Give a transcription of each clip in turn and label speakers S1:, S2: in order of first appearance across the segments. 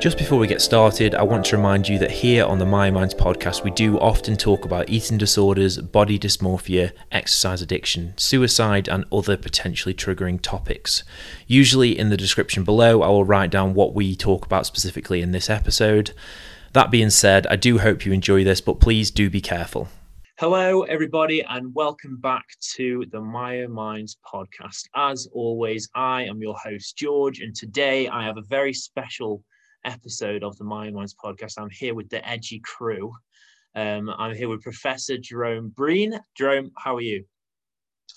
S1: Just before we get started, I want to remind you that here on the Myo Minds podcast, we do often talk about eating disorders, body dysmorphia, exercise addiction, suicide, and other potentially triggering topics. Usually, in the description below, I will write down what we talk about specifically in this episode. That being said, I do hope you enjoy this, but please do be careful. Hello, everybody, and welcome back to the Myo Minds podcast. As always, I am your host, George, and today I have a very special episode of the Myo Minds podcast. I'm here with the EDGI crew. Um, I'm here with Professor Gerome Breen. Gerome, how are you?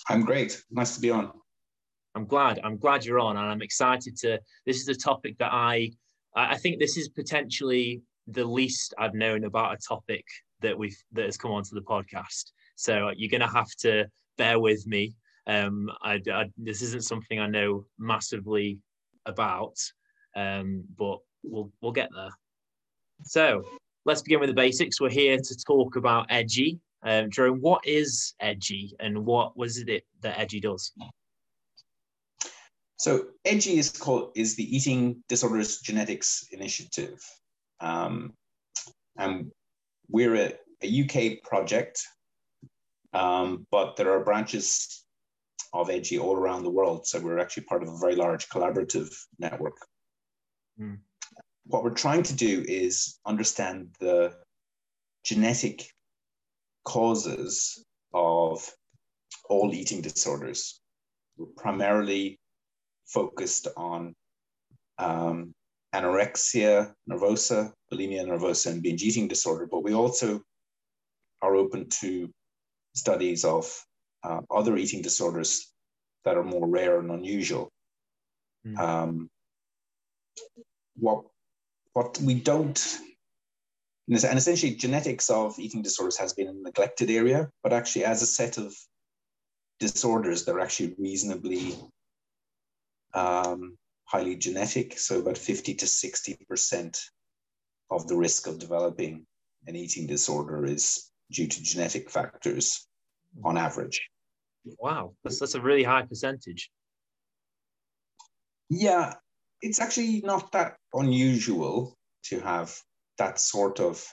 S2: I'm great. Nice to be on.
S1: I'm glad. I'm glad you're on, and I'm excited to. This is a topic that I, I think this is potentially the least I've known about a topic that we've that has come onto the podcast. So you're going to have to bear with me. Um, I, I, this isn't something I know massively about, um, but we'll we'll get there. So let's begin with the basics. We're here to talk about EDGI. Um, Jerome, what is EDGI, and what was it that EDGI does?
S2: So EDGI is called is the Eating Disorders Genetics Initiative, um, and we're a, a UK project, um, but there are branches of Edgy all around the world. So we're actually part of a very large collaborative network. Mm what we're trying to do is understand the genetic causes of all eating disorders. We're primarily focused on um, anorexia nervosa, bulimia nervosa, and binge eating disorder, but we also are open to studies of uh, other eating disorders that are more rare and unusual. Mm. Um, what what we don't and essentially genetics of eating disorders has been a neglected area but actually as a set of disorders they're actually reasonably um, highly genetic. So about 50 to 60 percent of the risk of developing an eating disorder is due to genetic factors on average.
S1: Wow that's, that's a really high percentage.
S2: Yeah it's actually not that unusual to have that sort of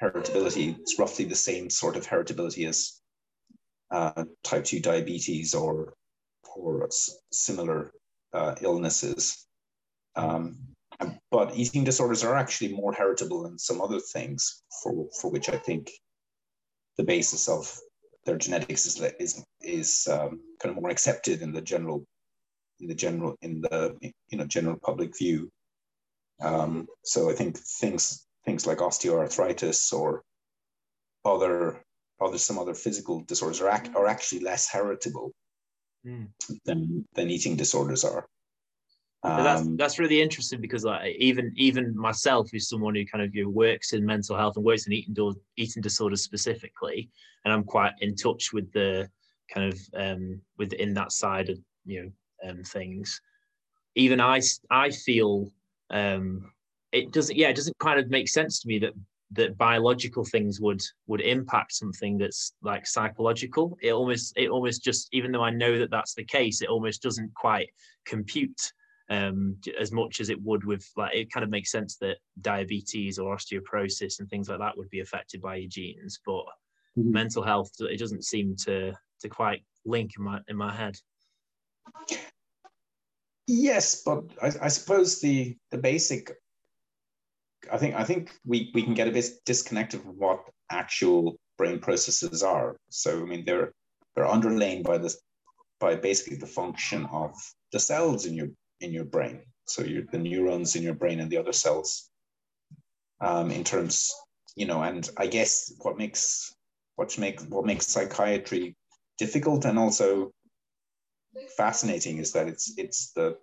S2: heritability. It's roughly the same sort of heritability as uh, type 2 diabetes or, or similar uh, illnesses. Um, but eating disorders are actually more heritable than some other things for, for which I think the basis of their genetics is, is, is um, kind of more accepted in the general the general in the you know general public view. Um, so I think things things like osteoarthritis or other other some other physical disorders are, ac- are actually less heritable mm. than than eating disorders are.
S1: Um, that's that's really interesting because like even even myself, who's someone who kind of you know, works in mental health and works in eating do- eating disorders specifically, and I'm quite in touch with the kind of um, within that side of you know um, things, even I I feel um, it doesn't yeah it doesn't kind of make sense to me that that biological things would would impact something that's like psychological. It almost it almost just even though i know that that's the case it almost doesn't quite compute um, as much as it would with like it kind of makes sense that diabetes or osteoporosis and things like that would be affected by your genes but mm-hmm. mental health it doesn't seem to to quite link in my in my head
S2: Yes, but I, I, suppose the the basic. I think I think we we can get a bit disconnected from what actual brain processes are. So I mean they're they're underlain by this by basically the function of the cells in your in your brain. So you the neurons in your brain and the other cells. Um, in terms, you know, and I guess what makes what make what makes psychiatry difficult and also fascinating is that it's it's the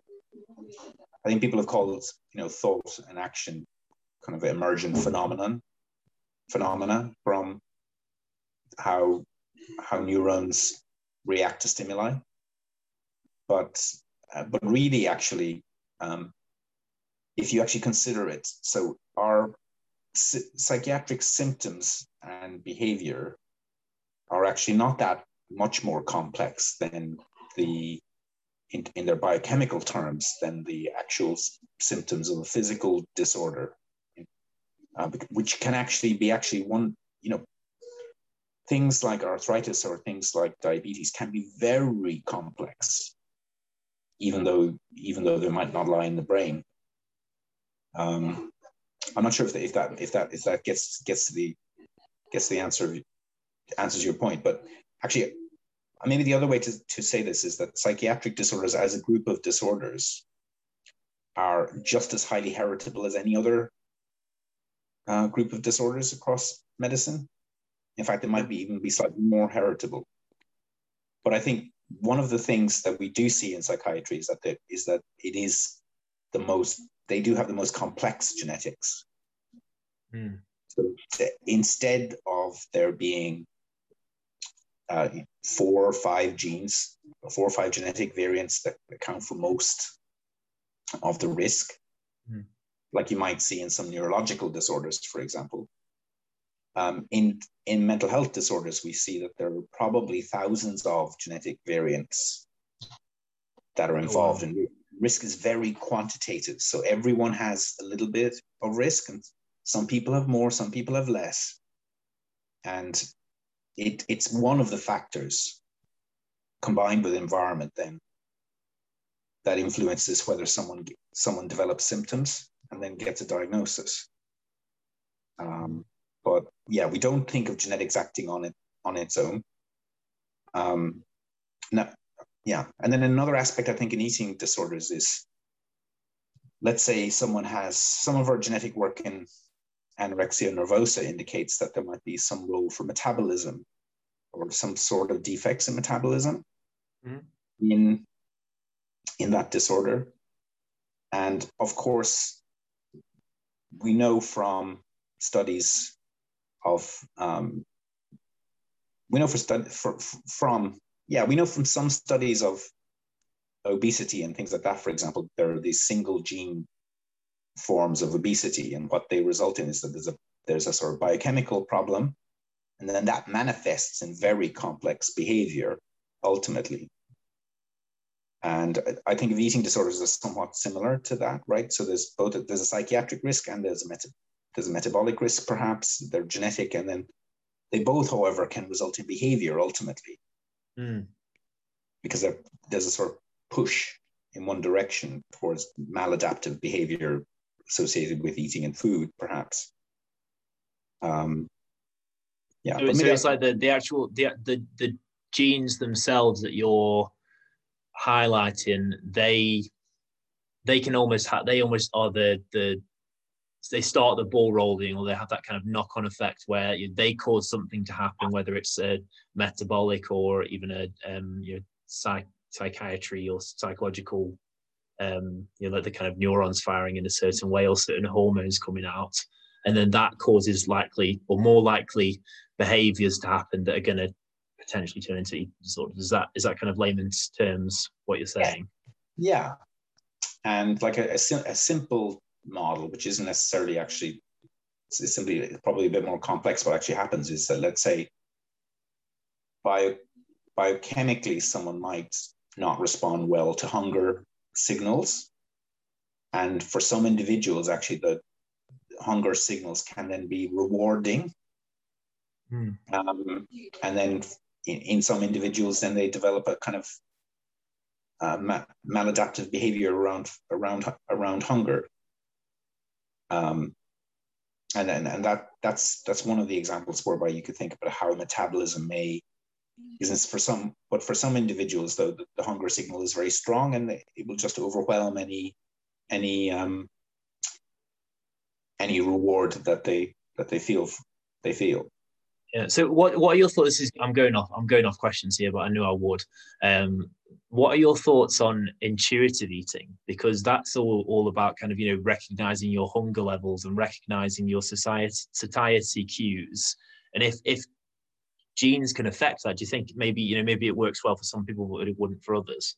S2: I think people have called you know thought and action kind of emergent phenomenon phenomena from how how neurons react to stimuli. But uh, but really, actually, um, if you actually consider it, so our psychiatric symptoms and behavior are actually not that much more complex than the in, in their biochemical terms than the actual symptoms of a physical disorder uh, which can actually be actually one you know things like arthritis or things like diabetes can be very complex even though even though they might not lie in the brain. Um, I'm not sure if, if that if that if that gets gets to the gets the answer answers your point, but actually, maybe the other way to, to say this is that psychiatric disorders as a group of disorders are just as highly heritable as any other uh, group of disorders across medicine. In fact, it might be even be slightly more heritable. But I think one of the things that we do see in psychiatry is that the, is that it is the most they do have the most complex genetics. Mm. So instead of there being uh, four or five genes, four or five genetic variants that account for most of the risk, mm. like you might see in some neurological disorders, for example. Um, in in mental health disorders, we see that there are probably thousands of genetic variants that are involved oh, wow. in risk is very quantitative. So everyone has a little bit of risk, and some people have more, some people have less. And it, it's one of the factors combined with environment then that influences whether someone someone develops symptoms and then gets a diagnosis. Um, but yeah, we don't think of genetics acting on it on its own. Um, now, yeah and then another aspect i think in eating disorders is let's say someone has some of our genetic work in anorexia nervosa indicates that there might be some role for metabolism or some sort of defects in metabolism mm-hmm. in in that disorder and of course we know from studies of um, we know for, stud- for, from yeah, we know from some studies of obesity and things like that, for example, there are these single gene forms of obesity, and what they result in is that there's a there's a sort of biochemical problem, and then that manifests in very complex behavior ultimately. And I think of eating disorders as somewhat similar to that, right? So there's both a, there's a psychiatric risk and there's a meta, there's a metabolic risk, perhaps they're genetic, and then they both, however, can result in behavior ultimately mm. because there's a sort of push in one direction towards maladaptive behavior associated with eating and food, perhaps. Um,
S1: yeah, so, so it's I, like the the actual the, the the genes themselves that you're highlighting. They they can almost have they almost are the the they start the ball rolling or they have that kind of knock-on effect where you, they cause something to happen whether it's a metabolic or even a um, you know, psych- psychiatry or psychological um, you know like the kind of neurons firing in a certain way or certain hormones coming out and then that causes likely or more likely behaviors to happen that are going to potentially turn into eating disorders is that is that kind of layman's terms what you're saying
S2: yeah, yeah. and like a, a, a simple model, which isn't necessarily actually, it's simply probably a bit more complex. What actually happens is that let's say bio, biochemically someone might not respond well to hunger signals. And for some individuals, actually, the hunger signals can then be rewarding. Mm. Um, and then in, in, some individuals, then they develop a kind of uh, ma- maladaptive behavior around around around hunger. Um, and, and and that that's that's one of the examples whereby you could think about how metabolism may is for some but for some individuals though the, the, hunger signal is very strong and it will just overwhelm any any um any reward that they that they feel they feel.
S1: Yeah so what what are your thoughts? Is i'm going off i'm going off questions here but i knew i would. Um what are your thoughts on intuitive eating? Because that's all, all about kind of you know recognizing your hunger levels and recognizing your society satiety cues. And if if genes can affect that do you think maybe you know maybe it works well for some people but it wouldn't for others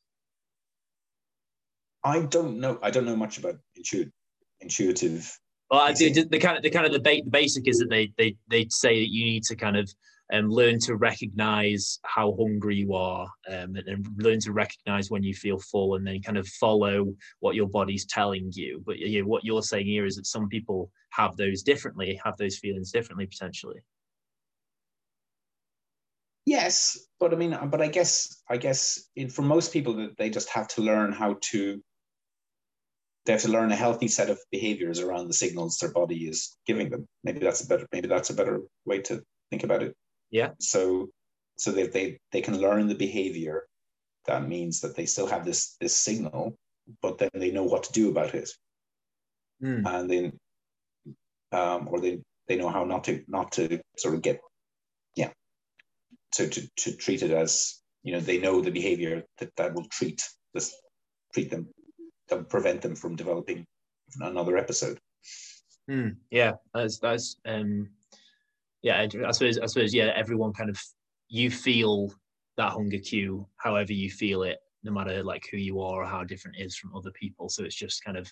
S2: I don't know. I don't know much about intuitive. Intuitive.
S1: Well, I do. The kind of the kind of the, ba- the basic is that they they they say that you need to kind of um, learn to recognize how hungry you are um, and, and, learn to recognize when you feel full and then kind of follow what your body's telling you but you know, what you're saying here is that some people have those differently have those feelings differently potentially
S2: yes but i mean but i guess i guess in, for most people that they just have to learn how to they have to learn a healthy set of behaviors around the signals their body is giving them maybe that's a better maybe that's a better way to think about it
S1: yeah.
S2: So so that they they can learn the behavior. That means that they still have this this signal, but then they know what to do about it. Mm. And then um, or they they know how not to not to sort of get to to, to treat it as you know they know the behavior that that will treat this treat them that will prevent them from developing another episode.
S1: Mm, yeah that's that's um yeah, I suppose I suppose yeah, everyone kind of you feel that hunger cue however you feel it, no matter like who you are or how different it is from other people. So it's just kind of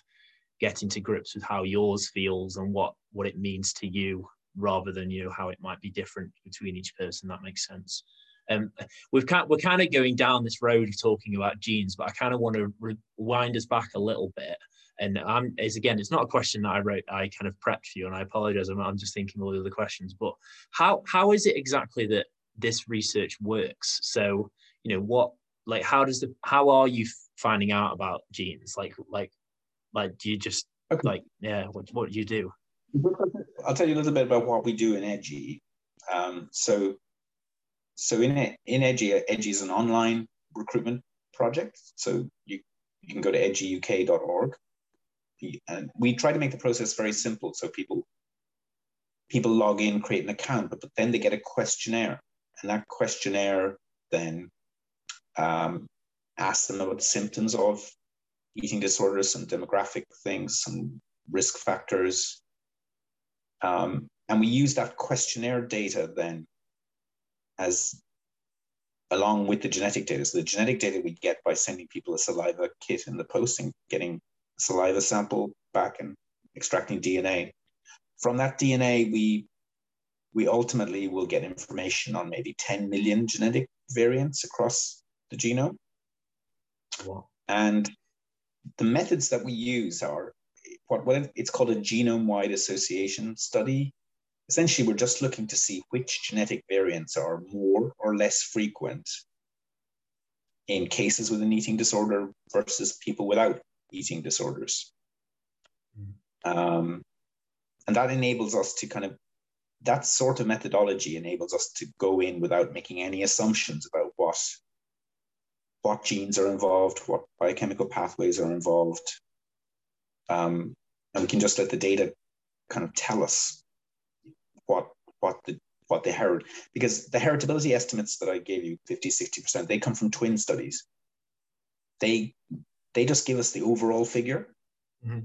S1: getting to grips with how yours feels and what what it means to you rather than you know how it might be different between each person that makes sense um, we've kind we're kind of going down this road of talking about genes but i kind of want to rewind us back a little bit and I'm is again, it's not a question that I wrote. I kind of prepped for you, and I apologize. I'm, I'm just thinking all the other questions. But how how is it exactly that this research works? So you know what, like, how does the how are you finding out about genes? Like like like do you just okay. like yeah? What what do you do?
S2: I'll tell you a little bit about what we do in EDGI. Um, so so in in EDGI, EDGI is an online recruitment project. So you you can go to edgiuk.org and we try to make the process very simple so people people log in create an account but, but then they get a questionnaire and that questionnaire then um, asks them about symptoms of eating disorders some demographic things some risk factors um, and we use that questionnaire data then as along with the genetic data so the genetic data we get by sending people a saliva kit in the post and getting a saliva sample back and extracting DNA. From that DNA, we we ultimately will get information on maybe 10 million genetic variants across the genome. Wow. And the methods that we use are what, what it's called a genome-wide association study. Essentially, we're just looking to see which genetic variants are more or less frequent in cases with an eating disorder versus people without eating disorders. Mm. Um, and that enables us to kind of, that sort of methodology enables us to go in without making any assumptions about what, what genes are involved, what biochemical pathways are involved. Um, and we can just let the data kind of tell us what, what the what they herit because the heritability estimates that I gave you 50 60% they come from twin studies they they just give us the overall figure. Mm-hmm.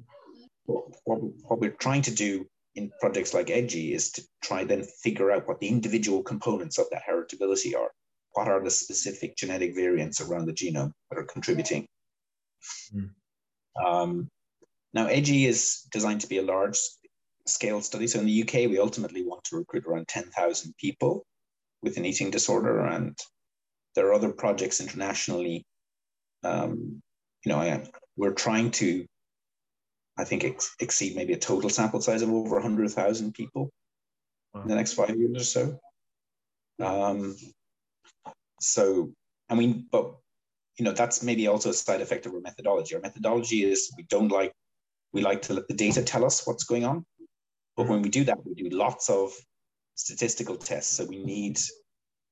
S2: What, what, what we're trying to do in projects like EDGI is to try then figure out what the individual components of that heritability are. What are the specific genetic variants around the genome that are contributing? Mm. Um, now, EDGI is designed to be a large scale study. So in the UK, we ultimately want to recruit around 10,000 people with an eating disorder. And there are other projects internationally um, you know, I, we're trying to, I think, ex- exceed maybe a total sample size of over 100,000 people wow. in the next five years or so. Um, so, I mean, but, you know, that's maybe also a side effect of our methodology. Our methodology is we don't like, we like to let the data tell us what's going on. But mm-hmm. when we do that, we do lots of statistical tests. So we need,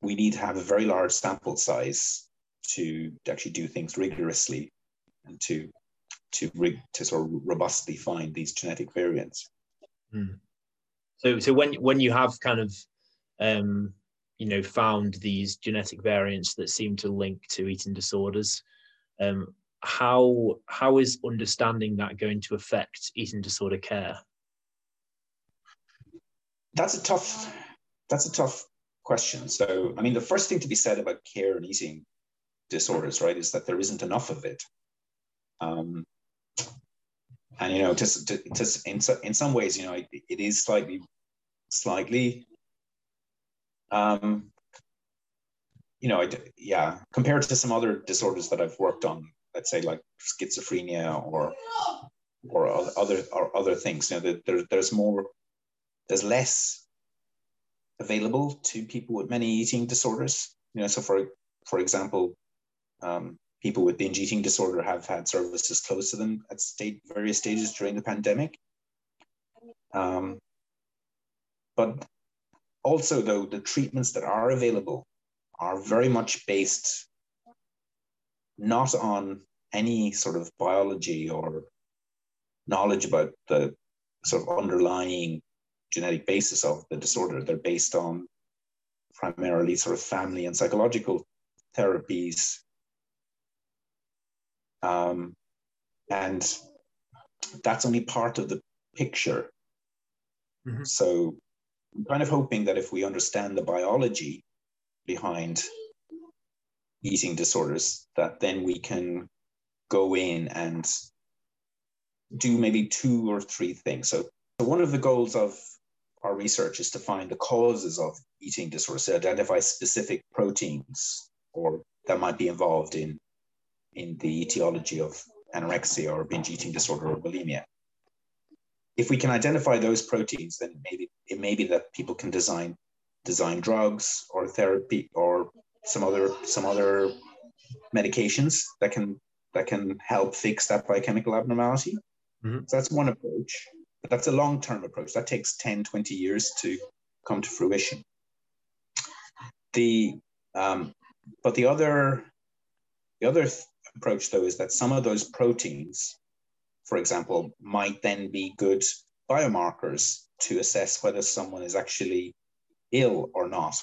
S2: we need to have a very large sample size to actually do things rigorously and to to rig, to sort of robustly find these genetic variants.
S1: Mm. So, so when when you have kind of um, you know found these genetic variants that seem to link to eating disorders, um, how how is understanding that going to affect eating disorder care?
S2: That's a tough that's a tough question. So, I mean, the first thing to be said about care and eating disorders, right, is that there isn't enough of it. Um, and you know, just, just in in some ways, you know, it, it is slightly, slightly, um, you know, yeah, compared to some other disorders that I've worked on, let's say like schizophrenia or or other or other things. You know, there, there's more, there's less available to people with many eating disorders. You know, so for for example, um, people with binge eating disorder have had services close to them at state various stages during the pandemic. Um, but also, though, the treatments that are available are very much based not on any sort of biology or knowledge about the sort of underlying genetic basis of the disorder. They're based on primarily sort of family and psychological therapies. Um, and that's only part of the picture. Mm-hmm. So I'm kind of hoping that if we understand the biology behind eating disorders, that then we can go in and do maybe two or three things. So, so one of the goals of our research is to find the causes of eating disorders, to identify specific proteins or that might be involved in, in the etiology of anorexia or binge eating disorder or bulimia. If we can identify those proteins, then maybe it may be that people can design design drugs or therapy or some other some other medications that can that can help fix that biochemical abnormality. Mm-hmm. So that's one approach. But that's a long term approach. That takes 10, 20 years to come to fruition. The, um, but the other, the other th- approach, though, is that some of those proteins, for example, might then be good biomarkers to assess whether someone is actually ill or not.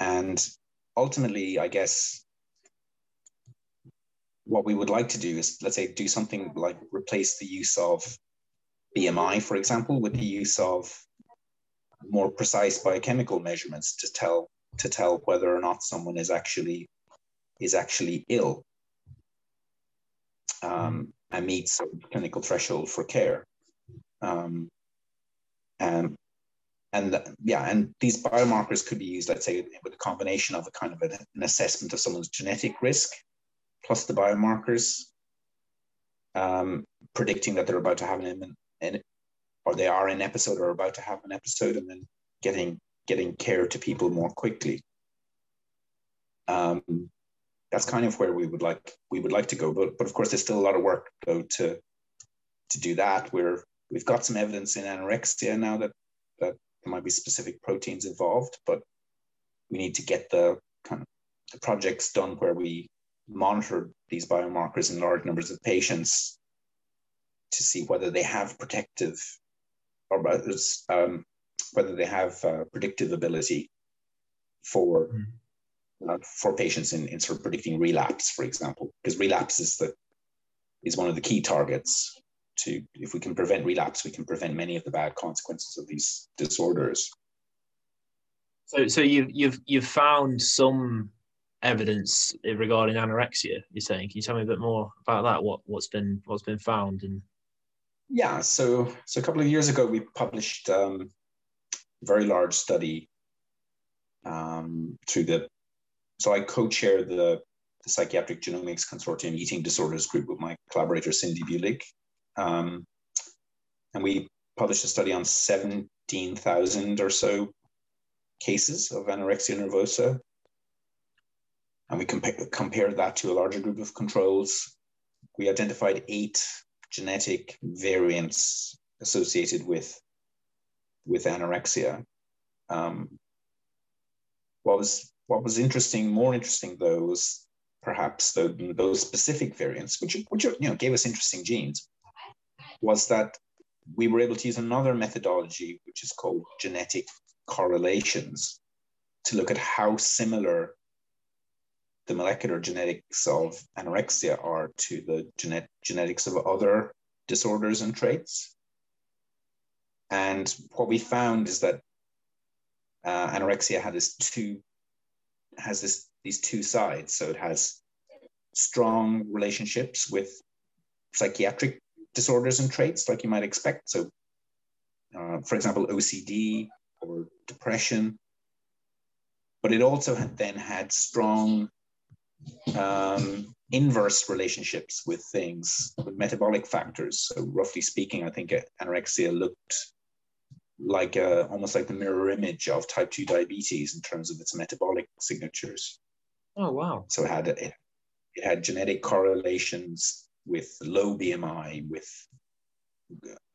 S2: And ultimately, I guess what we would like to do is, let's say, do something like replace the use of BMI, for example, with the use of more precise biochemical measurements to tell to tell whether or not someone is actually is actually ill um, and meets a clinical threshold for care. Um, and and yeah, and these biomarkers could be used, let's say, with a combination of a kind of an assessment of someone's genetic risk plus the biomarkers um, predicting that they're about to have an, an or they are in episode or about to have an episode and then getting getting care to people more quickly. Um, that's kind of where we would like we would like to go but but of course there's still a lot of work though to to do that. We're we've got some evidence in anorexia now that that there might be specific proteins involved but we need to get the kind of the projects done where we monitor these biomarkers in large numbers of patients to see whether they have protective or um, whether they have uh, predictive ability for mm. uh, for patients in, in sort of predicting relapse, for example, because relapse is the is one of the key targets to if we can prevent relapse, we can prevent many of the bad consequences of these disorders.
S1: So, so you've you've you've found some evidence regarding anorexia. You're saying? Can you tell me a bit more about that? What what's been what's been found and
S2: yeah, so so a couple of years ago we published um, a very large study um, through the. So I co-chair the, the Psychiatric Genomics Consortium Eating Disorders Group with my collaborator Cindy Bulik, um, and we published a study on seventeen thousand or so cases of anorexia nervosa and we compa- compared that to a larger group of controls. We identified eight genetic variants associated with with anorexia. Um, what was what was interesting, more interesting though, was perhaps the, those specific variants, which which you know gave us interesting genes, was that we were able to use another methodology, which is called genetic correlations, to look at how similar the molecular genetics of anorexia are to the genet- genetics of other disorders and traits. And what we found is that uh, anorexia had this two has this these two sides. So it has strong relationships with psychiatric disorders and traits, like you might expect. So, uh, for example, OCD or depression. But it also had then had strong um, inverse relationships with things, with metabolic factors. So, roughly speaking, I think anorexia looked like a, almost like the mirror image of type 2 diabetes in terms of its metabolic signatures.
S1: Oh, wow.
S2: So, it had, it, it had genetic correlations with low BMI, with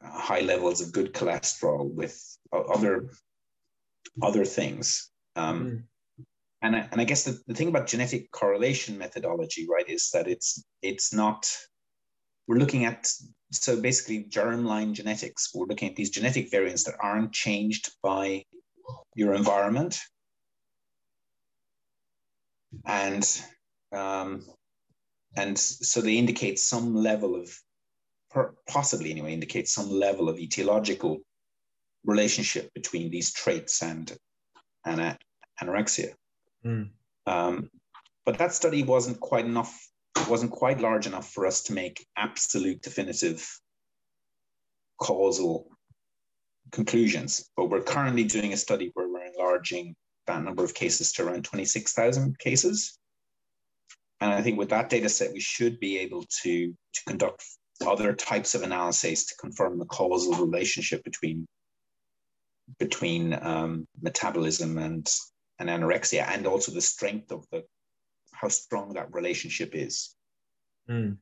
S2: high levels of good cholesterol, with other other things. Um, mm and I, and I guess the, the thing about genetic correlation methodology, right, is that it's it's not we're looking at so basically germline genetics. We're looking at these genetic variants that aren't changed by your environment, and um, and so they indicate some level of possibly anyway indicate some level of etiological relationship between these traits and and anorexia. Mm. Um, but that study wasn't quite enough, wasn't quite large enough for us to make absolute definitive causal conclusions. But we're currently doing a study where we're enlarging that number of cases to around 26,000 cases. And I think with that data set, we should be able to, to conduct other types of analyses to confirm the causal relationship between between um, metabolism and and anorexia, and also the strength of the how strong that relationship is.
S1: Mm.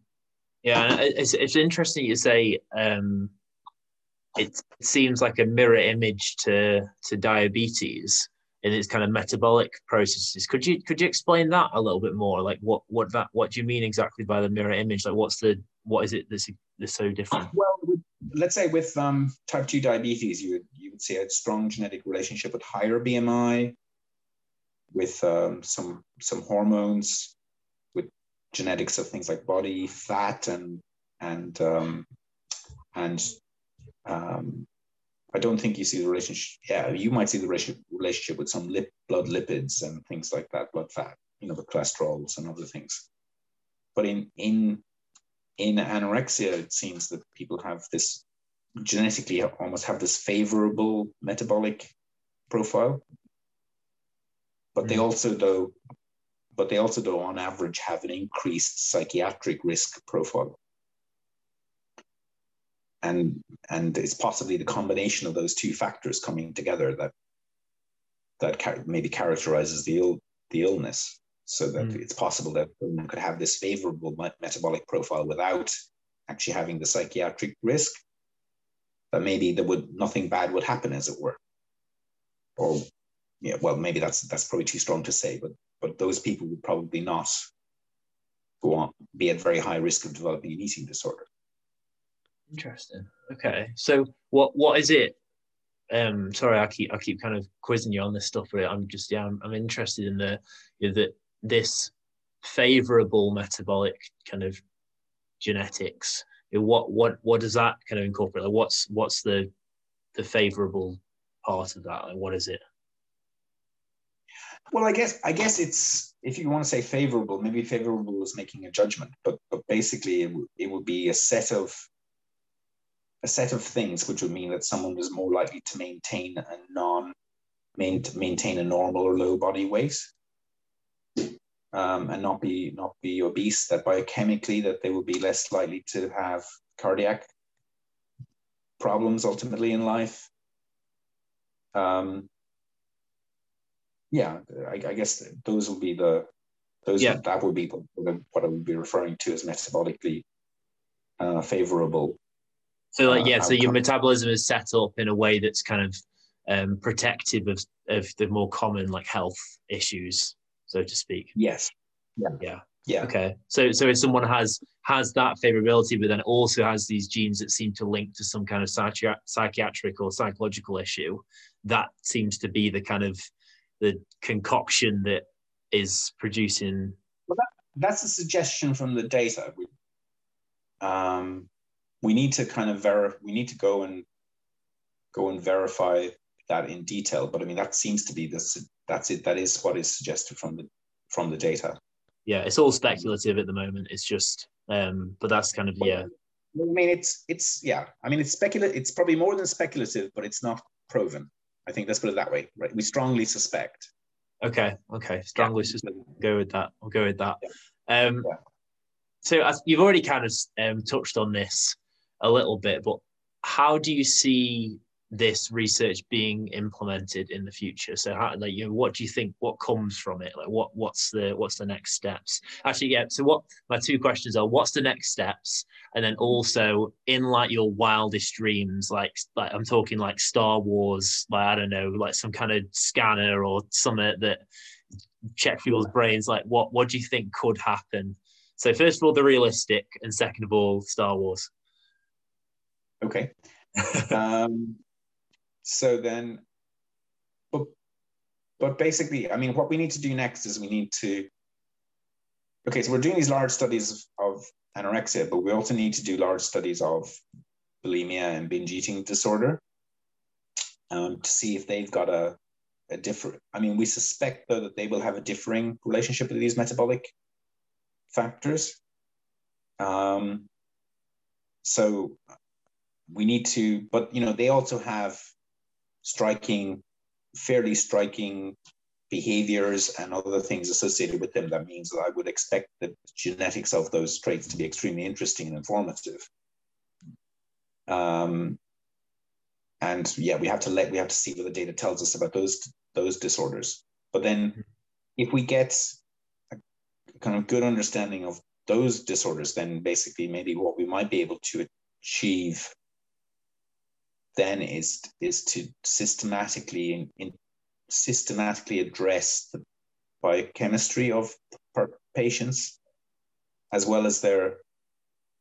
S1: Yeah, it's it's interesting you say um, it seems like a mirror image to to diabetes in its kind of metabolic processes. Could you could you explain that a little bit more? Like what what that what do you mean exactly by the mirror image? Like what's the what is it that's, that's so different?
S2: Well, let's say with um, type two diabetes, you would you would see a strong genetic relationship with higher BMI, with um, some some hormones, with genetics of things like body fat and and um, and um, I don't think you see the relationship. Yeah, you might see the relationship with some lip, blood lipids and things like that, blood fat, you know, the cholesterols and other things. But in in in anorexia, it seems that people have this genetically almost have this favorable metabolic profile but they mm. also though but they also though on average have an increased psychiatric risk profile and and it's possibly the combination of those two factors coming together that that maybe characterizes the Ill, the illness so that mm. it's possible that one could have this favorable metabolic profile without actually having the psychiatric risk that maybe there would nothing bad would happen as it were or yeah, well, maybe that's that's probably too strong to say, but but those people would probably not go on be at very high risk of developing an eating disorder.
S1: Interesting. Okay, so what what is it? Um, sorry, I keep I keep kind of quizzing you on this stuff, but I'm just yeah, I'm, I'm interested in the you know, that this favorable metabolic kind of genetics. You know, what what what does that kind of incorporate? Like what's what's the the favorable part of that? Like what is it?
S2: Well, I guess I guess it's if you want to say favorable, maybe favorable is making a judgment, but but basically it, w- it would be a set of a set of things which would mean that someone was more likely to maintain a non maintain a normal or low body weight um, and not be not be obese that biochemically that they would be less likely to have cardiac problems ultimately in life um, yeah, I, I, guess those will be the those yeah. that would be what I would be referring to as metabolically uh, favorable.
S1: So like yeah, uh, so your metabolism is set up in a way that's kind of um, protective of of the more common like health issues, so to speak.
S2: Yes.
S1: Yeah. Yeah. Yeah. Okay. So so if someone has has that favorability, but then also has these genes that seem to link to some kind of psychi- psychiatric or psychological issue, that seems to be the kind of the concoction that is producing.
S2: Well, that, that's a suggestion from the data. Um, we need to kind of verify. We need to go and go and verify that in detail. But I mean, that seems to be this. That's it. That is what is suggested from the from the data.
S1: yeah, it's all speculative at the moment. It's just, um, but that's kind of yeah.
S2: I mean, it's it's yeah. I mean, it's speculative. It's probably more than speculative, but it's not proven. I think let's put it that way, right? We strongly suspect.
S1: Okay, okay, strongly yeah. suspect. Go with that. I'll go with that. Yeah. Um, yeah. So as you've already kind of um, touched on this a little bit, but how do you see this research being implemented in the future? So how like you know what do you think what comes from it? Like what what's the what's the next steps? Actually yeah so what my two questions are what's the next steps? And then also in like your wildest dreams like like i'm talking like star wars like i don't know like some kind of scanner or something that check people's brains like what what do you think could happen? So first of all the realistic and second of all star wars
S2: okay. Um so then but but basically i mean what we need to do next is we need to okay so we're doing these large studies of anorexia but we also need to do large studies of bulimia and binge eating disorder um, to see if they've got a, a different i mean we suspect though that they will have a differing relationship with these metabolic factors. Um, so we need to but you know they also have striking, fairly striking behaviors and other things associated with them. That means that I would expect the genetics of those traits to be extremely interesting and informative. Um, and yeah, we have to let we have to see what the data tells us about those those disorders. But then, if we get a kind of good understanding of those disorders, then basically maybe what we might be able to achieve then is is to systematically in, in systematically address the biochemistry of patients as well as their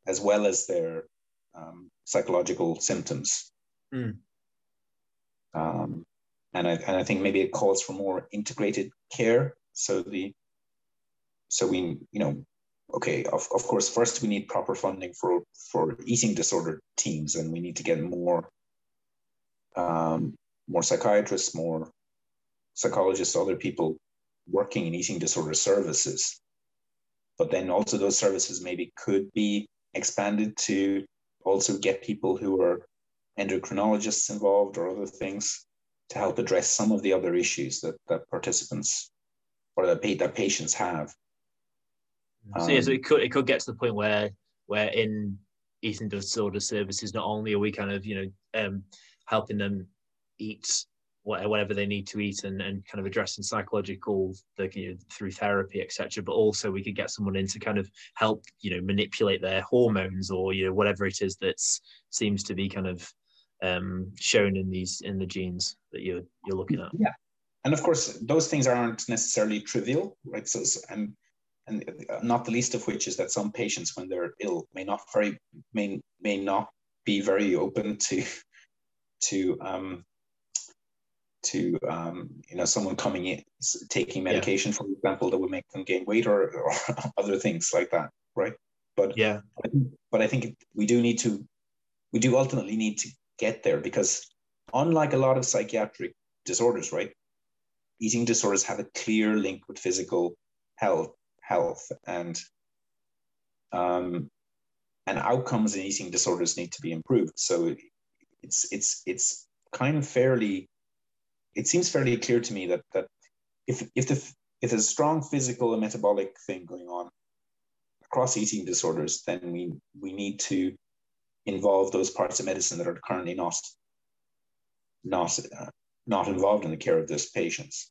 S2: as well as their um, psychological symptoms mm. um, and, I, and I think maybe it calls for more integrated care so the so we you know okay of, of course first we need proper funding for for eating disorder teams and we need to get more um, more psychiatrists, more psychologists, other people working in eating disorder services. But then also those services maybe could be expanded to also get people who are endocrinologists involved or other things to help address some of the other issues that, that participants or that, that patients have.
S1: So, yeah, so um, it could it could get to the point where where in eating disorder services, not only are we kind of you know um, helping them eat whatever they need to eat and, and kind of addressing psychological the, you know, through therapy etc but also we could get someone in to kind of help you know manipulate their hormones or you know whatever it is that seems to be kind of um, shown in these in the genes that you're you're looking at.
S2: Yeah. And of course those things aren't necessarily trivial right? So and and not the least of which is that some patients when they're ill may not very may may not be very open to to um, to um, you know someone coming in taking medication, yeah. for example, that would make them gain weight or, or other things like that, right? But
S1: yeah,
S2: but I think we do need to we do ultimately need to get there because unlike a lot of psychiatric disorders, right? Eating disorders have a clear link with physical health, health, and um, and outcomes in eating disorders need to be improved. So it's it's it's kind of fairly it seems fairly clear to me that that if if the if there's a strong physical and metabolic thing going on across eating disorders, then we we need to involve those parts of medicine that are currently not not uh, not involved in the care of those patients.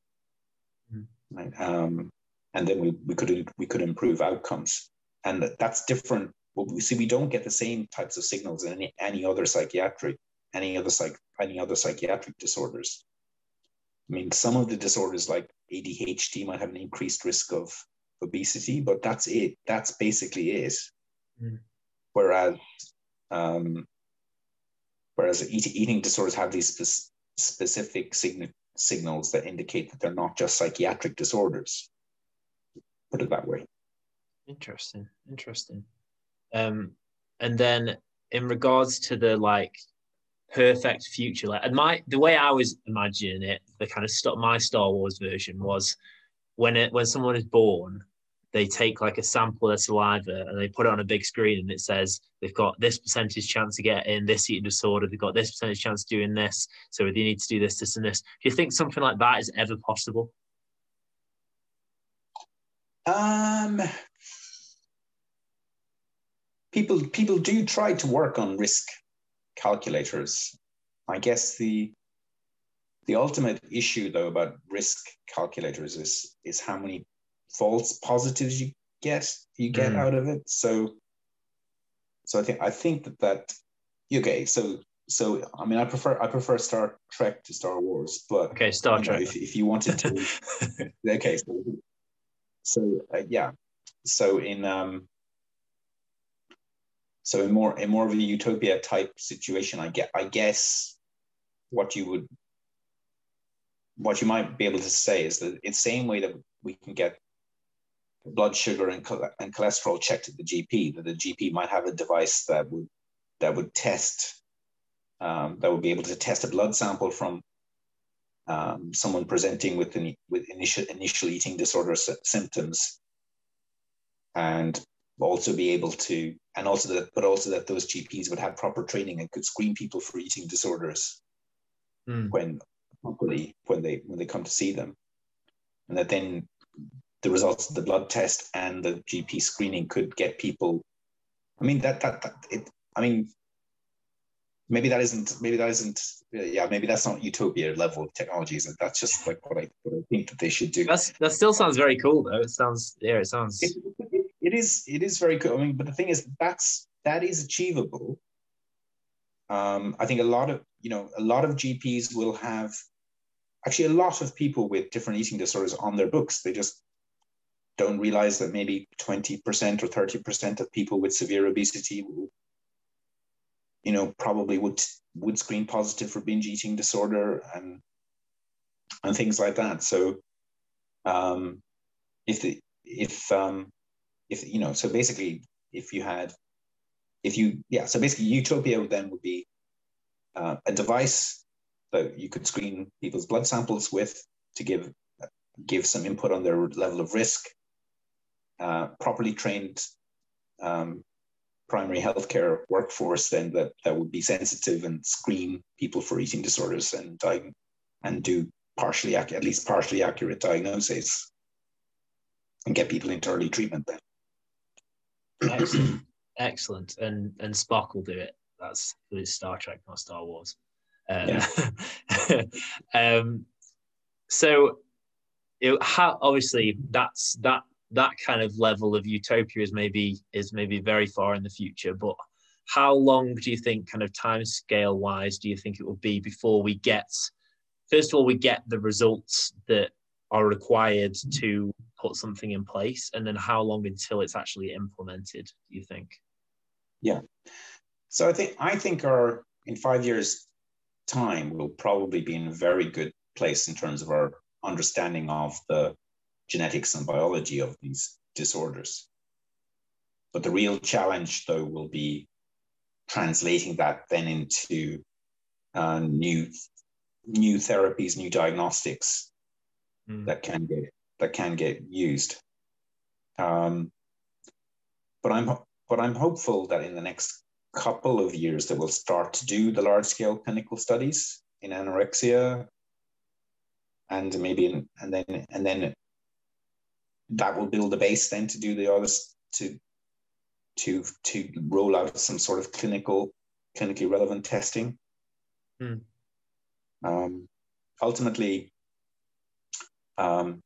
S2: Mm. Right? Um, and then we, we could we could improve outcomes, and that's different. Well, we see we don't get the same types of signals in any, any other psychiatric any other psych any other psychiatric disorders. I mean, some of the disorders like ADHD might have an increased risk of obesity, but that's it. That's basically it. Mm. Whereas, um, whereas eat, eating disorders have these spe- specific sign- signals that indicate that they're not just psychiatric disorders. Put it that way.
S1: Interesting. Interesting. Um, and then in regards to the like perfect future. Like, and my the way I was imagining it, the kind of st- my Star Wars version was when it when someone is born, they take like a sample of saliva and they put it on a big screen and it says they've got this percentage chance to get in this eating disorder, they've got this percentage chance of doing this, so they need to do this, this, and this. Do you think something like that is ever possible?
S2: Um, people people do try to work on risk calculators. I guess the the ultimate issue though about risk calculators is is how many false positives you get you get mm. out of it. So so I think I think that that okay. So so I mean I prefer I prefer Star Trek to Star Wars, but
S1: okay, Star Trek.
S2: Know, if if you wanted to, okay. So, so uh, yeah. So in um. So in more in more of a utopia type situation, I get I guess what you would what you might be able to say is that it's the same way that we can get blood sugar and, and cholesterol checked at the GP, that the GP might have a device that would that would test um, that would be able to test a blood sample from um, someone presenting with an, with initial initial eating disorder symptoms, and also be able to and also that but also that those GPs would have proper training and could screen people for eating disorders mm. when properly when they when they come to see them, and that then the results of the blood test and the GP screening could get people. I mean that that, that it. I mean, maybe that isn't maybe that isn't yeah maybe that's not utopia level of technologies. That's just like what I what I think that they should do.
S1: That's that still sounds very cool though. It sounds yeah, it sounds.
S2: It, it, it is it is very cool. I mean, but the thing is that's that is achievable. Um, I think a lot of you know a lot of GPs will have actually a lot of people with different eating disorders on their books. They just don't realize that maybe 20% or 30% of people with severe obesity will, you know, probably would would screen positive for binge eating disorder and and things like that. So um, if the if um, if you know, so basically if you had if you yeah, so basically utopia then would be uh, a device that you could screen people's blood samples with to give give some input on their level of risk uh, properly trained um, primary healthcare workforce then that, that would be sensitive and screen people for eating disorders and and do partially at least partially accurate diagnoses and get people into early treatment
S1: then. Excellent. Excellent. And and Spock will do it. That's it's Star Trek, not Star Wars. Um, yeah. um, so it, how obviously that's that that kind of level of utopia is maybe is maybe very far in the future but how long do you think kind of time scale wise do you think it will be before we get first of all we get the results that are required to put something in place and then how long until it's actually implemented do you think
S2: yeah so i think i think our in five years time we'll probably be in a very good place in terms of our understanding of the genetics and biology of these disorders. But the real challenge, though, will be translating that then into uh, new new therapies, new diagnostics mm. that can get that can get used. Um, but I'm but I'm hopeful that in the next couple of years that we'll start to do the large scale clinical studies in anorexia and maybe in, and then and then that will build a base then to do the others to to to roll out some sort of clinical clinically relevant testing. Mm. Um, ultimately, um,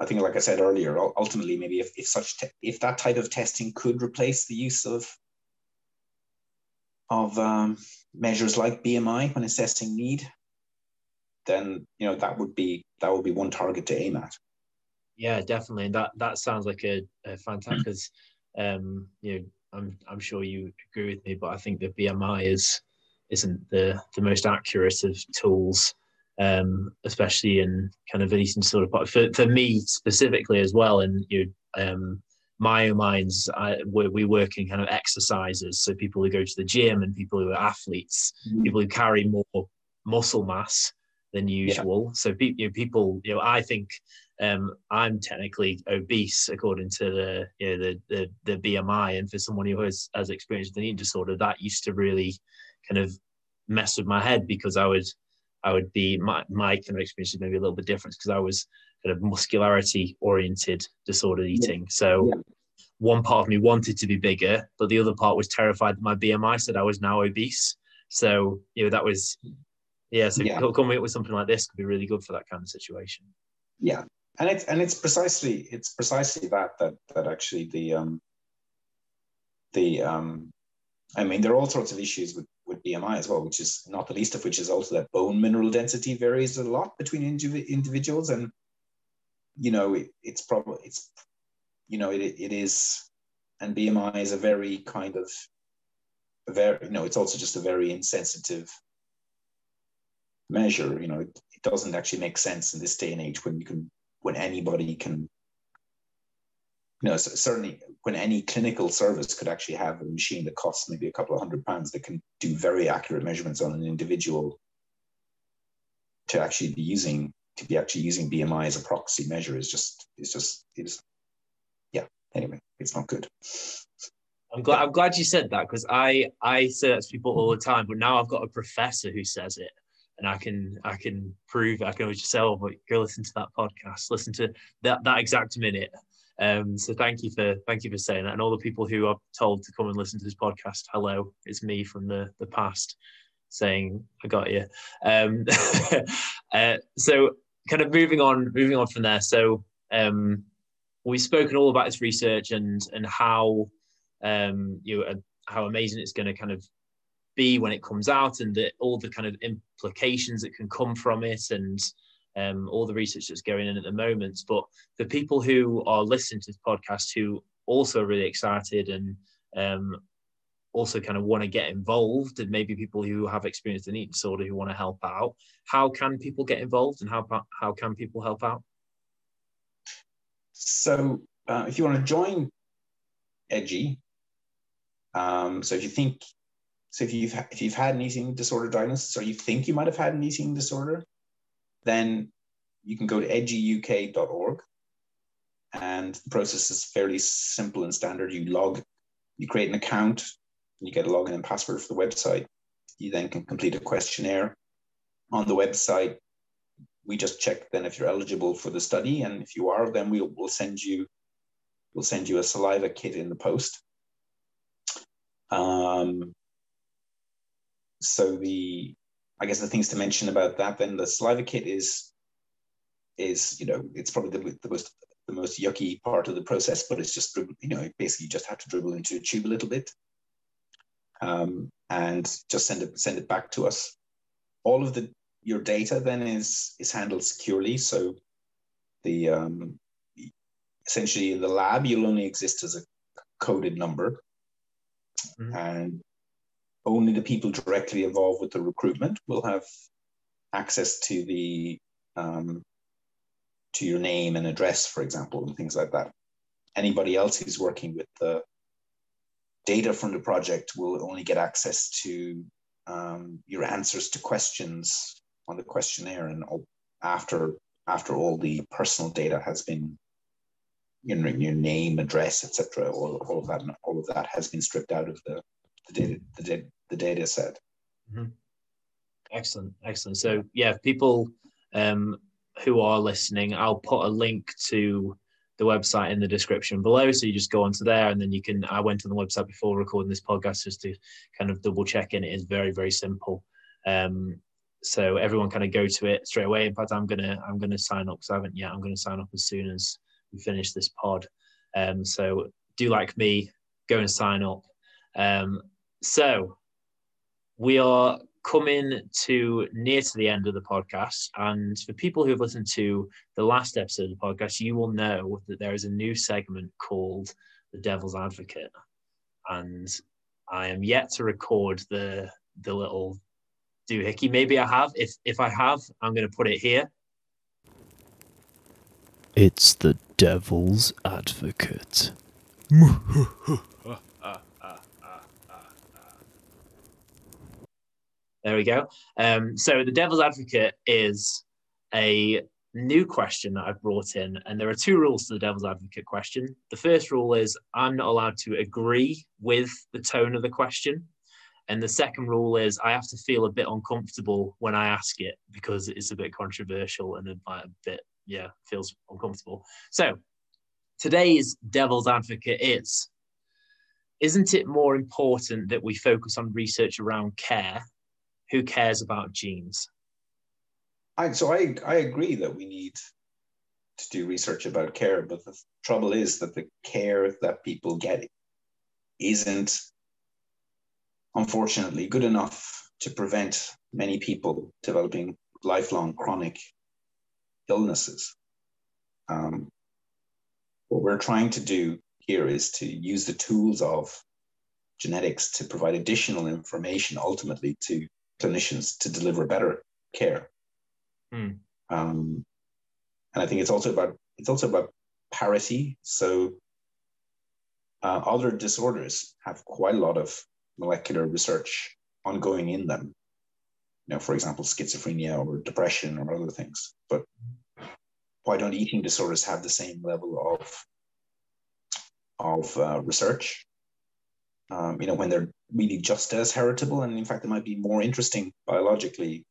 S2: I think, like I said earlier, ultimately, maybe if, if such te- if that type of testing could replace the use of of um, measures like BMI when assessing need, then you know that would be that would be one target to aim at.
S1: Yeah, definitely. And that that sounds like a, a fantastic. Because, um, you know, I'm I'm sure you agree with me, but I think the BMI is isn't the the most accurate of tools, um, especially in kind of eating sort of for for me specifically as well. And you um, MyoMinds, I, we work in kind of exercises. So people who go to the gym and people who are athletes, mm-hmm. people who carry more muscle mass than usual. Yeah. So you know, people, you know, I think um, I'm technically obese according to the you know the the, the BMI, and for someone who has has experienced an eating disorder, that used to really kind of mess with my head because I would I would be my my kind of experience is maybe a little bit different because I was kind of muscularity oriented disordered eating. So yeah. one part of me wanted to be bigger, but the other part was terrified that my BMI said I was now obese. So you know that was yeah. So yeah. coming up with something like this could be really good for that kind of situation.
S2: Yeah, and it's and it's precisely it's precisely that that that actually the um the um I mean there are all sorts of issues with with BMI as well, which is not the least of which is also that bone mineral density varies a lot between indiv- individuals, and you know it, it's probably it's you know it it is, and BMI is a very kind of very you know it's also just a very insensitive measure. You know it, it doesn't actually make sense in this day and age when you can when anybody can you know, certainly when any clinical service could actually have a machine that costs maybe a couple of hundred pounds that can do very accurate measurements on an individual to actually be using to be actually using BMI as a proxy measure is just is just is yeah. Anyway, it's not good.
S1: I'm glad I'm glad you said that because I I say that to people all the time, but now I've got a professor who says it, and I can I can prove it. I can always just say, oh, but go listen to that podcast, listen to that that exact minute, um, so thank you for thank you for saying that, and all the people who are told to come and listen to this podcast. Hello, it's me from the the past saying I got you. Um, uh, so kind of moving on, moving on from there. So um, we've spoken all about this research and and how um, you know, how amazing it's going to kind of be when it comes out, and the, all the kind of implications that can come from it, and um, all the research that's going in at the moment. But the people who are listening to this podcast who also are really excited and um, also kind of want to get involved, and maybe people who have experienced an eating disorder who want to help out, how can people get involved and how, how can people help out?
S2: So, uh, if you want to join EDGI, um, so if you think, so if you've if you've had an eating disorder diagnosis, or you think you might have had an eating disorder, then you can go to edgiuk.org. And the process is fairly simple and standard. You log, you create an account, you get a login and password for the website. You then can complete a questionnaire on the website. We just check then if you're eligible for the study, and if you are, then we'll, we'll send you we'll send you a saliva kit in the post. Um, so the I guess the things to mention about that then the saliva kit is is you know it's probably the, the most the most yucky part of the process, but it's just you know basically you just have to dribble into a tube a little bit, um, and just send it send it back to us. All of the your data then is is handled securely. So the um, essentially in the lab you'll only exist as a coded number, mm-hmm. and only the people directly involved with the recruitment will have access to the um, to your name and address, for example, and things like that. Anybody else who's working with the data from the project will only get access to um, your answers to questions on the questionnaire, and after after all the personal data has been you know, your name, address, etc. All, all of that, all of that has been stripped out of the, the data, the, data, the data set.
S1: Mm-hmm. Excellent, excellent. So yeah, people um, who are listening, I'll put a link to the website in the description below. So you just go onto there and then you can. I went to the website before recording this podcast just to kind of double check in. It is very, very simple. Um, so everyone kind of go to it straight away. In fact, I'm gonna I'm gonna sign up because I haven't yet. I'm gonna sign up as soon as we finish this pod. Um, so do like me, go and sign up. Um, so we are coming to near to the end of the podcast. And for people who have listened to the last episode of the podcast, you will know that there is a new segment called The Devil's Advocate. And I am yet to record the the little doohickey. Maybe I have. If if I have, I'm going to put it here.
S3: It's the Devil's Advocate.
S1: There we go. Um, so the devil's advocate is a new question that I've brought in, and there are two rules to the devil's advocate question. The first rule is I'm not allowed to agree with the tone of the question. And the second rule is I have to feel a bit uncomfortable when I ask it because it's a bit controversial and a, a bit, yeah, feels uncomfortable. So today's devil's advocate is Isn't it more important that we focus on research around care? Who cares about genes?
S2: So I, I agree that we need to do research about care, but the trouble is that the care that people get isn't unfortunately good enough to prevent many people developing lifelong chronic illnesses. Um, what we're trying to do here is to use the tools of genetics to provide additional information ultimately to clinicians to deliver better care.
S1: Mm.
S2: Um, and I think it's also about it's also about parity. So uh, other disorders have quite a lot of molecular research ongoing in them. You know, for example, schizophrenia or depression or other things. But why don't eating disorders have the same level of of uh, research? Um, you know, when they're really just as heritable, and in fact, they might be more interesting biologically,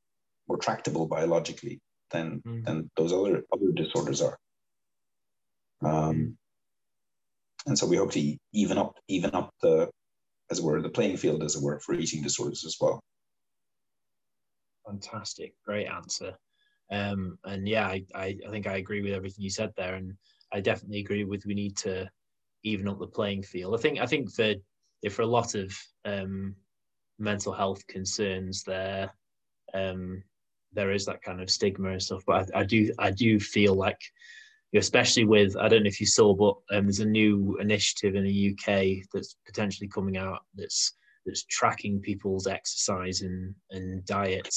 S2: more tractable biologically than mm. than those other other disorders are. Um, and so we hope to even up even up the as it were, the playing field, as it were, for eating disorders as well.
S1: Fantastic, great answer. Um, and yeah, I, I, I, think I agree with everything you said there, and I definitely agree with we need to even up the playing field. I think I think for for a lot of um, mental health concerns, there um, there is that kind of stigma and stuff. But I, I do I do feel like especially with I don't know if you saw, but um, there's a new initiative in the UK that's potentially coming out that's that's tracking people's exercise and and diet.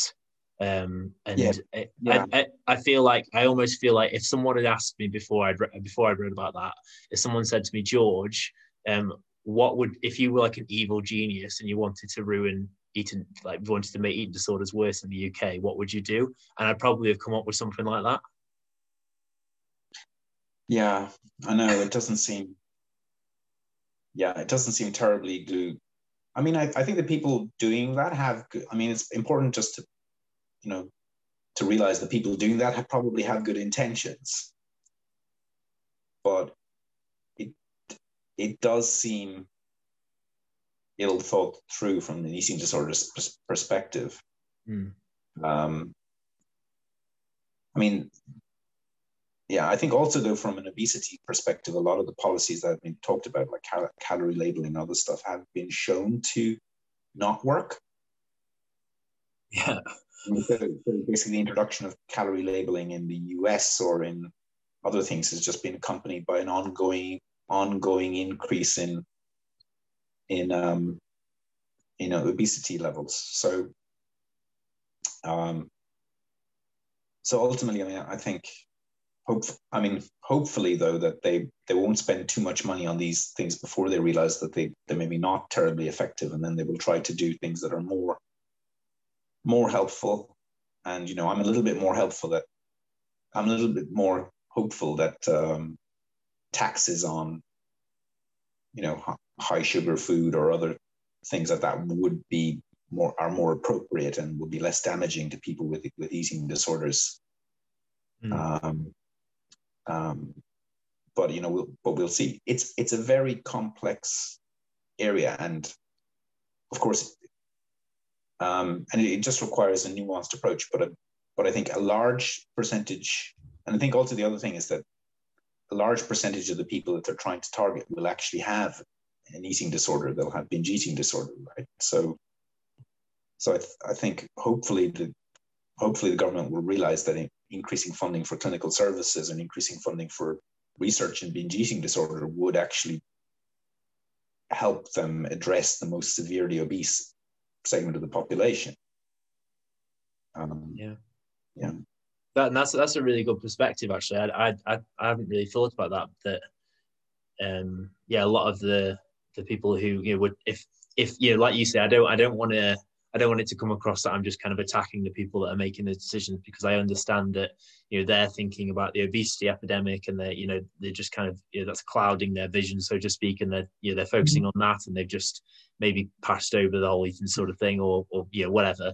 S1: Um, and yeah. It, yeah. I, I, feel like I almost feel like if someone had asked me before I'd re- before I read about that, if someone said to me, George, um, what would if you were like an evil genius and you wanted to ruin eating like wanted to make eating disorders worse in the UK, what would you do? And I'd probably have come up with something like that.
S2: Yeah, I know it doesn't seem. Yeah, it doesn't seem terribly glue. I mean, I, I think the people doing that have. I mean, it's important just to, you know, to realize the people doing that have probably have good intentions, but it does seem ill thought through from an eating disorders perspective.
S1: Mm.
S2: Um, I mean, yeah, I think also though from an obesity perspective, a lot of the policies that have been talked about, like cal- calorie labeling and other stuff, have been shown to not work.
S1: Yeah.
S2: So, basically, the introduction of calorie labeling in the US or in other things has just been accompanied by an ongoing ongoing increase in in um, you know obesity levels. So um, so ultimately, I mean, I think hope i mean hopefully though that they they won't spend too much money on these things before they realize that they they may be not terribly effective and then they will try to do things that are more more helpful and you know i'm a little bit more helpful that i'm a little bit more hopeful that um, taxes on you know high sugar food or other things like that would be more are more appropriate and would be less damaging to people with with eating disorders mm. um, um, but you know, we'll, but we'll see. It's it's a very complex area, and of course, um, and it, just requires a nuanced approach. But a, but I think a large percentage, and I think also the other thing is that a large percentage of the people that they're trying to target will actually have an eating disorder. They'll have binge eating disorder, right? So, so I, th- I think hopefully the hopefully the government will realize that increasing funding for clinical services and increasing funding for research in binge eating disorder would actually help them address the most severely obese segment of the population.
S1: Um, yeah,
S2: yeah.
S1: That, and that's that's a really good perspective. Actually, I, I I haven't really thought about that. That um, yeah, a lot of the the people who you know would if if you know, like you say, I don't I don't want to I don't want it to come across that I'm just kind of attacking the people that are making the decisions because I understand that you know they're thinking about the obesity epidemic and they're you know they're just kind of you know that's clouding their vision so to speak and they're you know they're focusing on that and they've just maybe passed over the whole eating sort of thing or or you know whatever.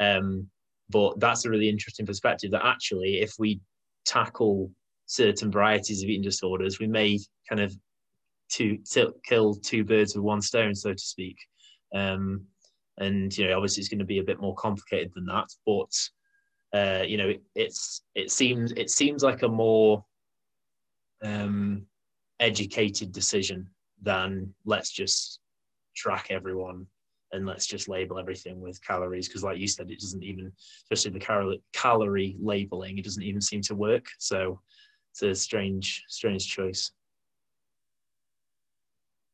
S1: Um, but that's a really interesting perspective that actually if we tackle certain varieties of eating disorders, we may kind of to, to kill two birds with one stone, so to speak. Um, and you know, obviously, it's going to be a bit more complicated than that. But uh, you know, it, it's it seems it seems like a more um, educated decision than let's just track everyone and let's just label everything with calories because like you said it doesn't even especially the calorie calorie labeling it doesn't even seem to work. So it's a strange strange choice.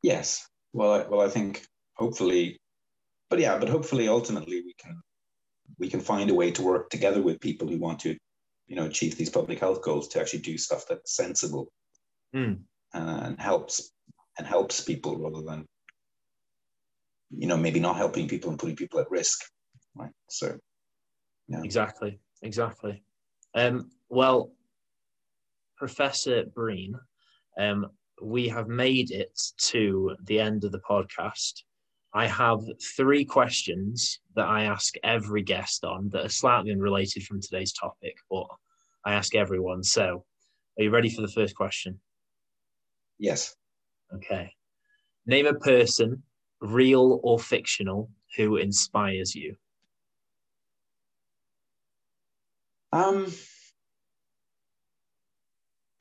S2: Yes. Well I, well i think hopefully but yeah but hopefully ultimately we can we can find a way to work together with people who want to you know achieve these public health goals to actually do stuff that's sensible
S1: mm.
S2: and helps and helps people rather than you know maybe not helping people and putting people at risk right? So
S1: yeah. Exactly exactly. Um, well professor breen um, we have made it to the end of the podcast. I have three questions that i ask every guest on that are slightly unrelated from today's topic but i ask everyone. So are you ready for the first question?
S2: Yes.
S1: Okay. Name a person real or fictional, who inspires you?
S2: Um,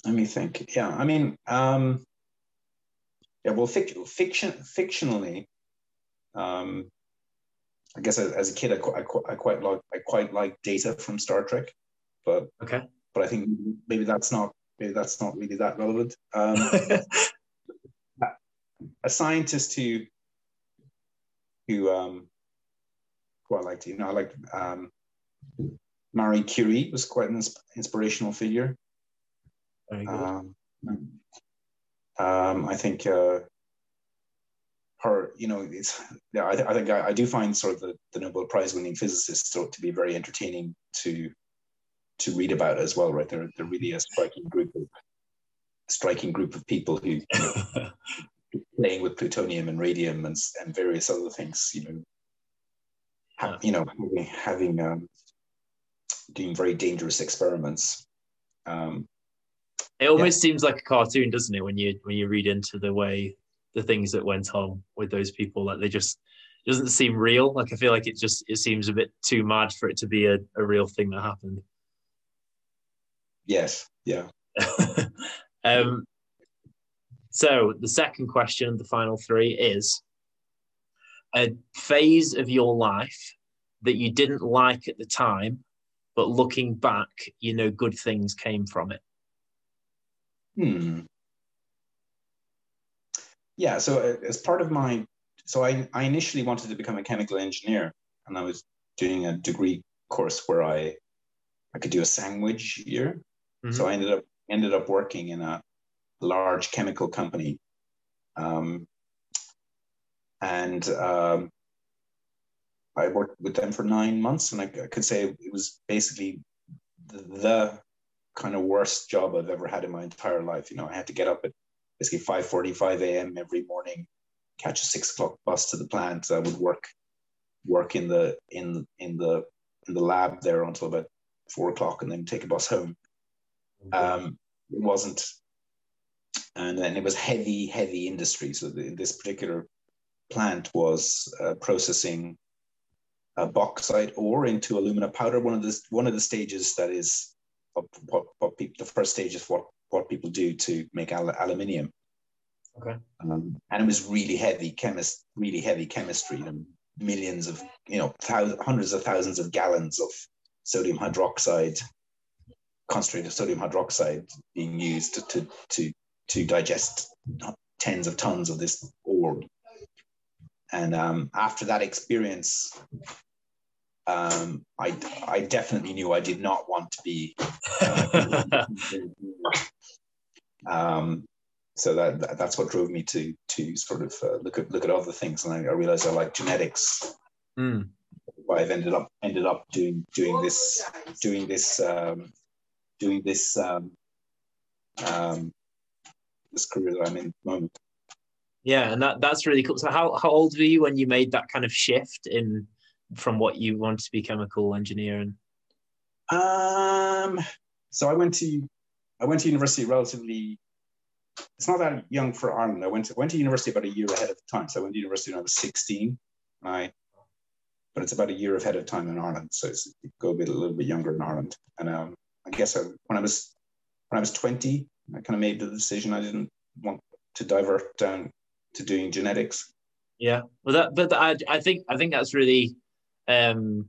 S2: let me think. Yeah, I mean, um, yeah. Well, fiction, fiction, fictionally, um, I guess as, as a kid, I, I, I quite like I quite like Data from Star Trek, but
S1: okay.
S2: But I think maybe that's not maybe that's not really that relevant. Um, a scientist who who um, who I liked. You know, I like um, Marie Curie was quite an inspirational figure.
S1: Very good. Um,
S2: um, I think uh, her, you know, it's yeah. I, I think I, I, do find sort of the, the Nobel Prize winning physicists to be very entertaining to to read about as well. Right, they're they're really a striking group of striking group of people who you know, playing with plutonium and radium and, and various other things, you know, have, you know, having, having um, doing very dangerous experiments. Um,
S1: it almost yeah. seems like a cartoon, doesn't it? When you when you read into the way the things that went on with those people, like they just it doesn't seem real. Like I feel like it just it seems a bit too mad for it to be a, a real thing that happened.
S2: Yes. Yeah.
S1: um, so the second question, the final three, is a phase of your life that you didn't like at the time, but looking back, you know, good things came from it.
S2: Hmm. Yeah. So uh, as part of my, so I, I initially wanted to become a chemical engineer, and I was doing a degree course where I, I could do a sandwich year. Mm-hmm. So I ended up ended up working in a large chemical company. Um, and um, I worked with them for nine months, and I, I could say it was basically the, the, kind of worst job I've ever had in my entire life. You know, I had to get up at basically 5:45 a.m. every morning, catch a six o'clock bus to the plant. I would work work in the in in the in the lab there until about four o'clock, and then take a bus home. Um, it wasn't and then it was heavy, heavy industry. So the, this particular plant was uh, processing a bauxite ore into alumina powder. One of the one of the stages that is what, what people the first stage is what what people do to make al- aluminium.
S1: Okay.
S2: Um, and it was really heavy chemist, really heavy chemistry, and millions of you know thousands, hundreds of thousands of gallons of sodium hydroxide, concentrated sodium hydroxide being used to to, to to digest tens of tons of this ore. And um, after that experience, um, I, I definitely knew I did not want to be. Uh, um, so that, that, that's what drove me to to sort of uh, look at look at other things, and I, I realized I like genetics.
S1: Mm.
S2: why I've ended up ended up doing doing this doing this um, doing this um, um, this career that I'm in at the moment.
S1: Yeah, and that that's really cool. So how how old were you when you made that kind of shift in from what you wanted to be a chemical engineering?
S2: Um, so I went to I went to university relatively. It's not that young for Ireland. I went to went to university about a year ahead of time. So I went to university when I was sixteen. I, but it's about a year ahead of time in Ireland. So it's go a bit a little bit younger in Ireland. And um, I guess I, when I was when I was twenty, I kind of made the decision I didn't want to divert down to doing genetics.
S1: Yeah, well, that but I I think I think that's really, um,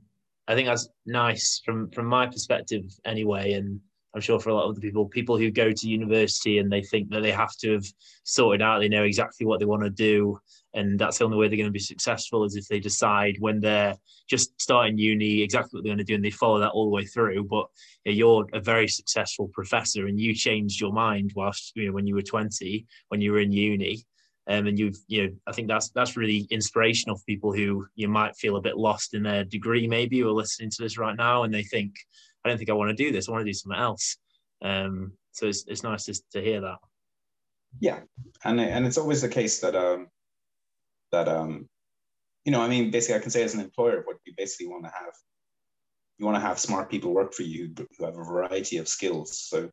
S1: I think that's nice from from my perspective anyway, and I'm sure for a lot of the people, people who go to university and they think that they have to have sorted out, they know exactly what they want to do, and that's the only way they're going to be successful is if they decide when they're just starting uni exactly what they're going to do and they follow that all the way through. But you're a very successful professor, and you changed your mind whilst you know when you were 20, when you were in uni. Um, and you've you know I think that's that's really inspirational for people who you might feel a bit lost in their degree maybe or listening to this right now and they think I don't think I want to do this I want to do something else um, so it's, it's nice to, to hear that
S2: yeah and and it's always the case that um that um you know I mean basically I can say as an employer what you basically want to have you want to have smart people work for you who have a variety of skills so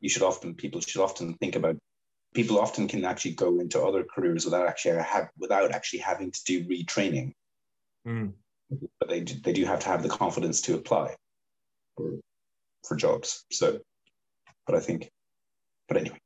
S2: you should often people should often think about people often can actually go into other careers without actually have without actually having to do retraining. Mm. But they they do have to have the confidence to apply for, jobs. So, but I think, but anyway,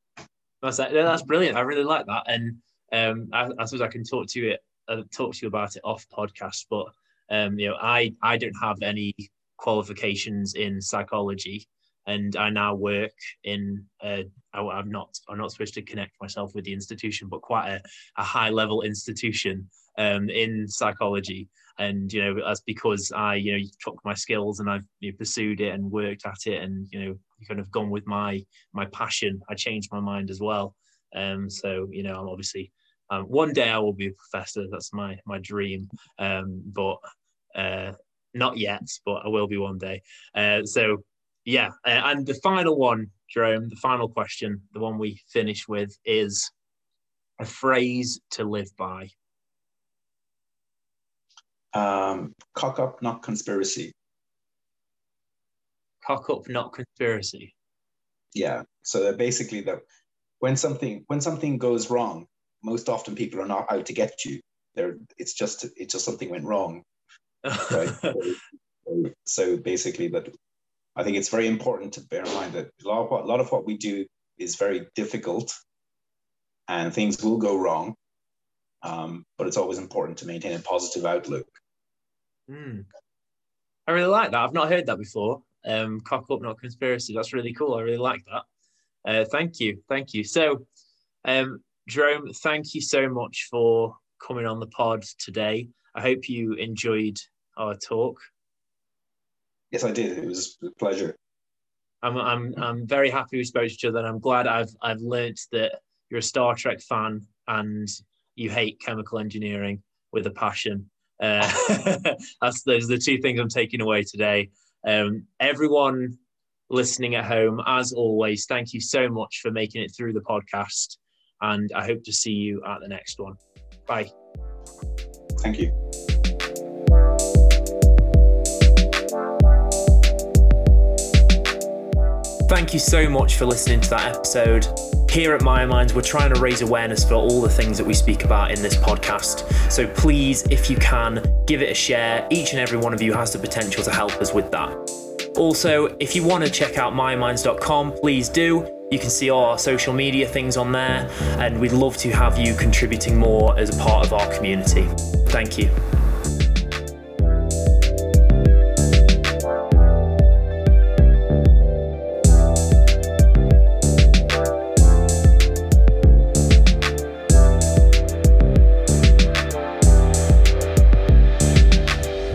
S1: that's that's brilliant. I really like that, and um, I, I suppose I can talk to you uh, talk to you about it off podcast. But um, you know, I I don't have any qualifications in psychology and I now work in. Uh, I, am not. I'm not supposed to connect myself with the institution, but quite a, a high level institution um, in psychology. And you know, that's because I, you know, took my skills and I've you know, pursued it and worked at it, and you know, kind of gone with my my passion. I changed my mind as well. Um, so you know, I'm obviously um, one day I will be a professor. That's my my dream. Um, but uh, not yet, but I will be one day. Uh, so yeah, uh, and the final one, Gerome, the final question, the one we finish with is a phrase to live by.
S2: Um, cock up, not conspiracy.
S1: Cock up, not conspiracy.
S2: Yeah. So that basically that when something when something goes wrong, most often people are not out to get you. They're it's just it's just something went wrong. Right. so, so basically that I think it's very important to bear in mind that a lot of what, a lot of what we do is very difficult and things will go wrong. Um, but it's always important to maintain a positive outlook.
S1: Mm. I really like that. I've not heard that before. Um, cock up, not conspiracy. That's really cool. I really like that. Uh, thank you. Thank you. So, um, Gerome, thank you so much for coming on the pod today. I hope you enjoyed our talk.
S2: Yes, I did. It was a pleasure.
S1: I'm, I'm, I'm very happy we spoke to each other, and I'm glad I've, I've learnt that you're a Star Trek fan and you hate chemical engineering with a passion. Uh, that's those are the two things I'm taking away today. Um, everyone listening at home, as always, thank you so much for making it through the podcast, and I hope to see you at the next one. Bye.
S2: Thank you.
S1: Thank you so much for listening to that episode. Here at MyoMinds, we're trying to raise awareness for all the things that we speak about in this podcast. So please, if you can, give it a share. Each and every one of you has the potential to help us with that. Also, if you want to check out myominds.com, please do. You can see all our social media things on there, and we'd love to have you contributing more as a part of our community. Thank you.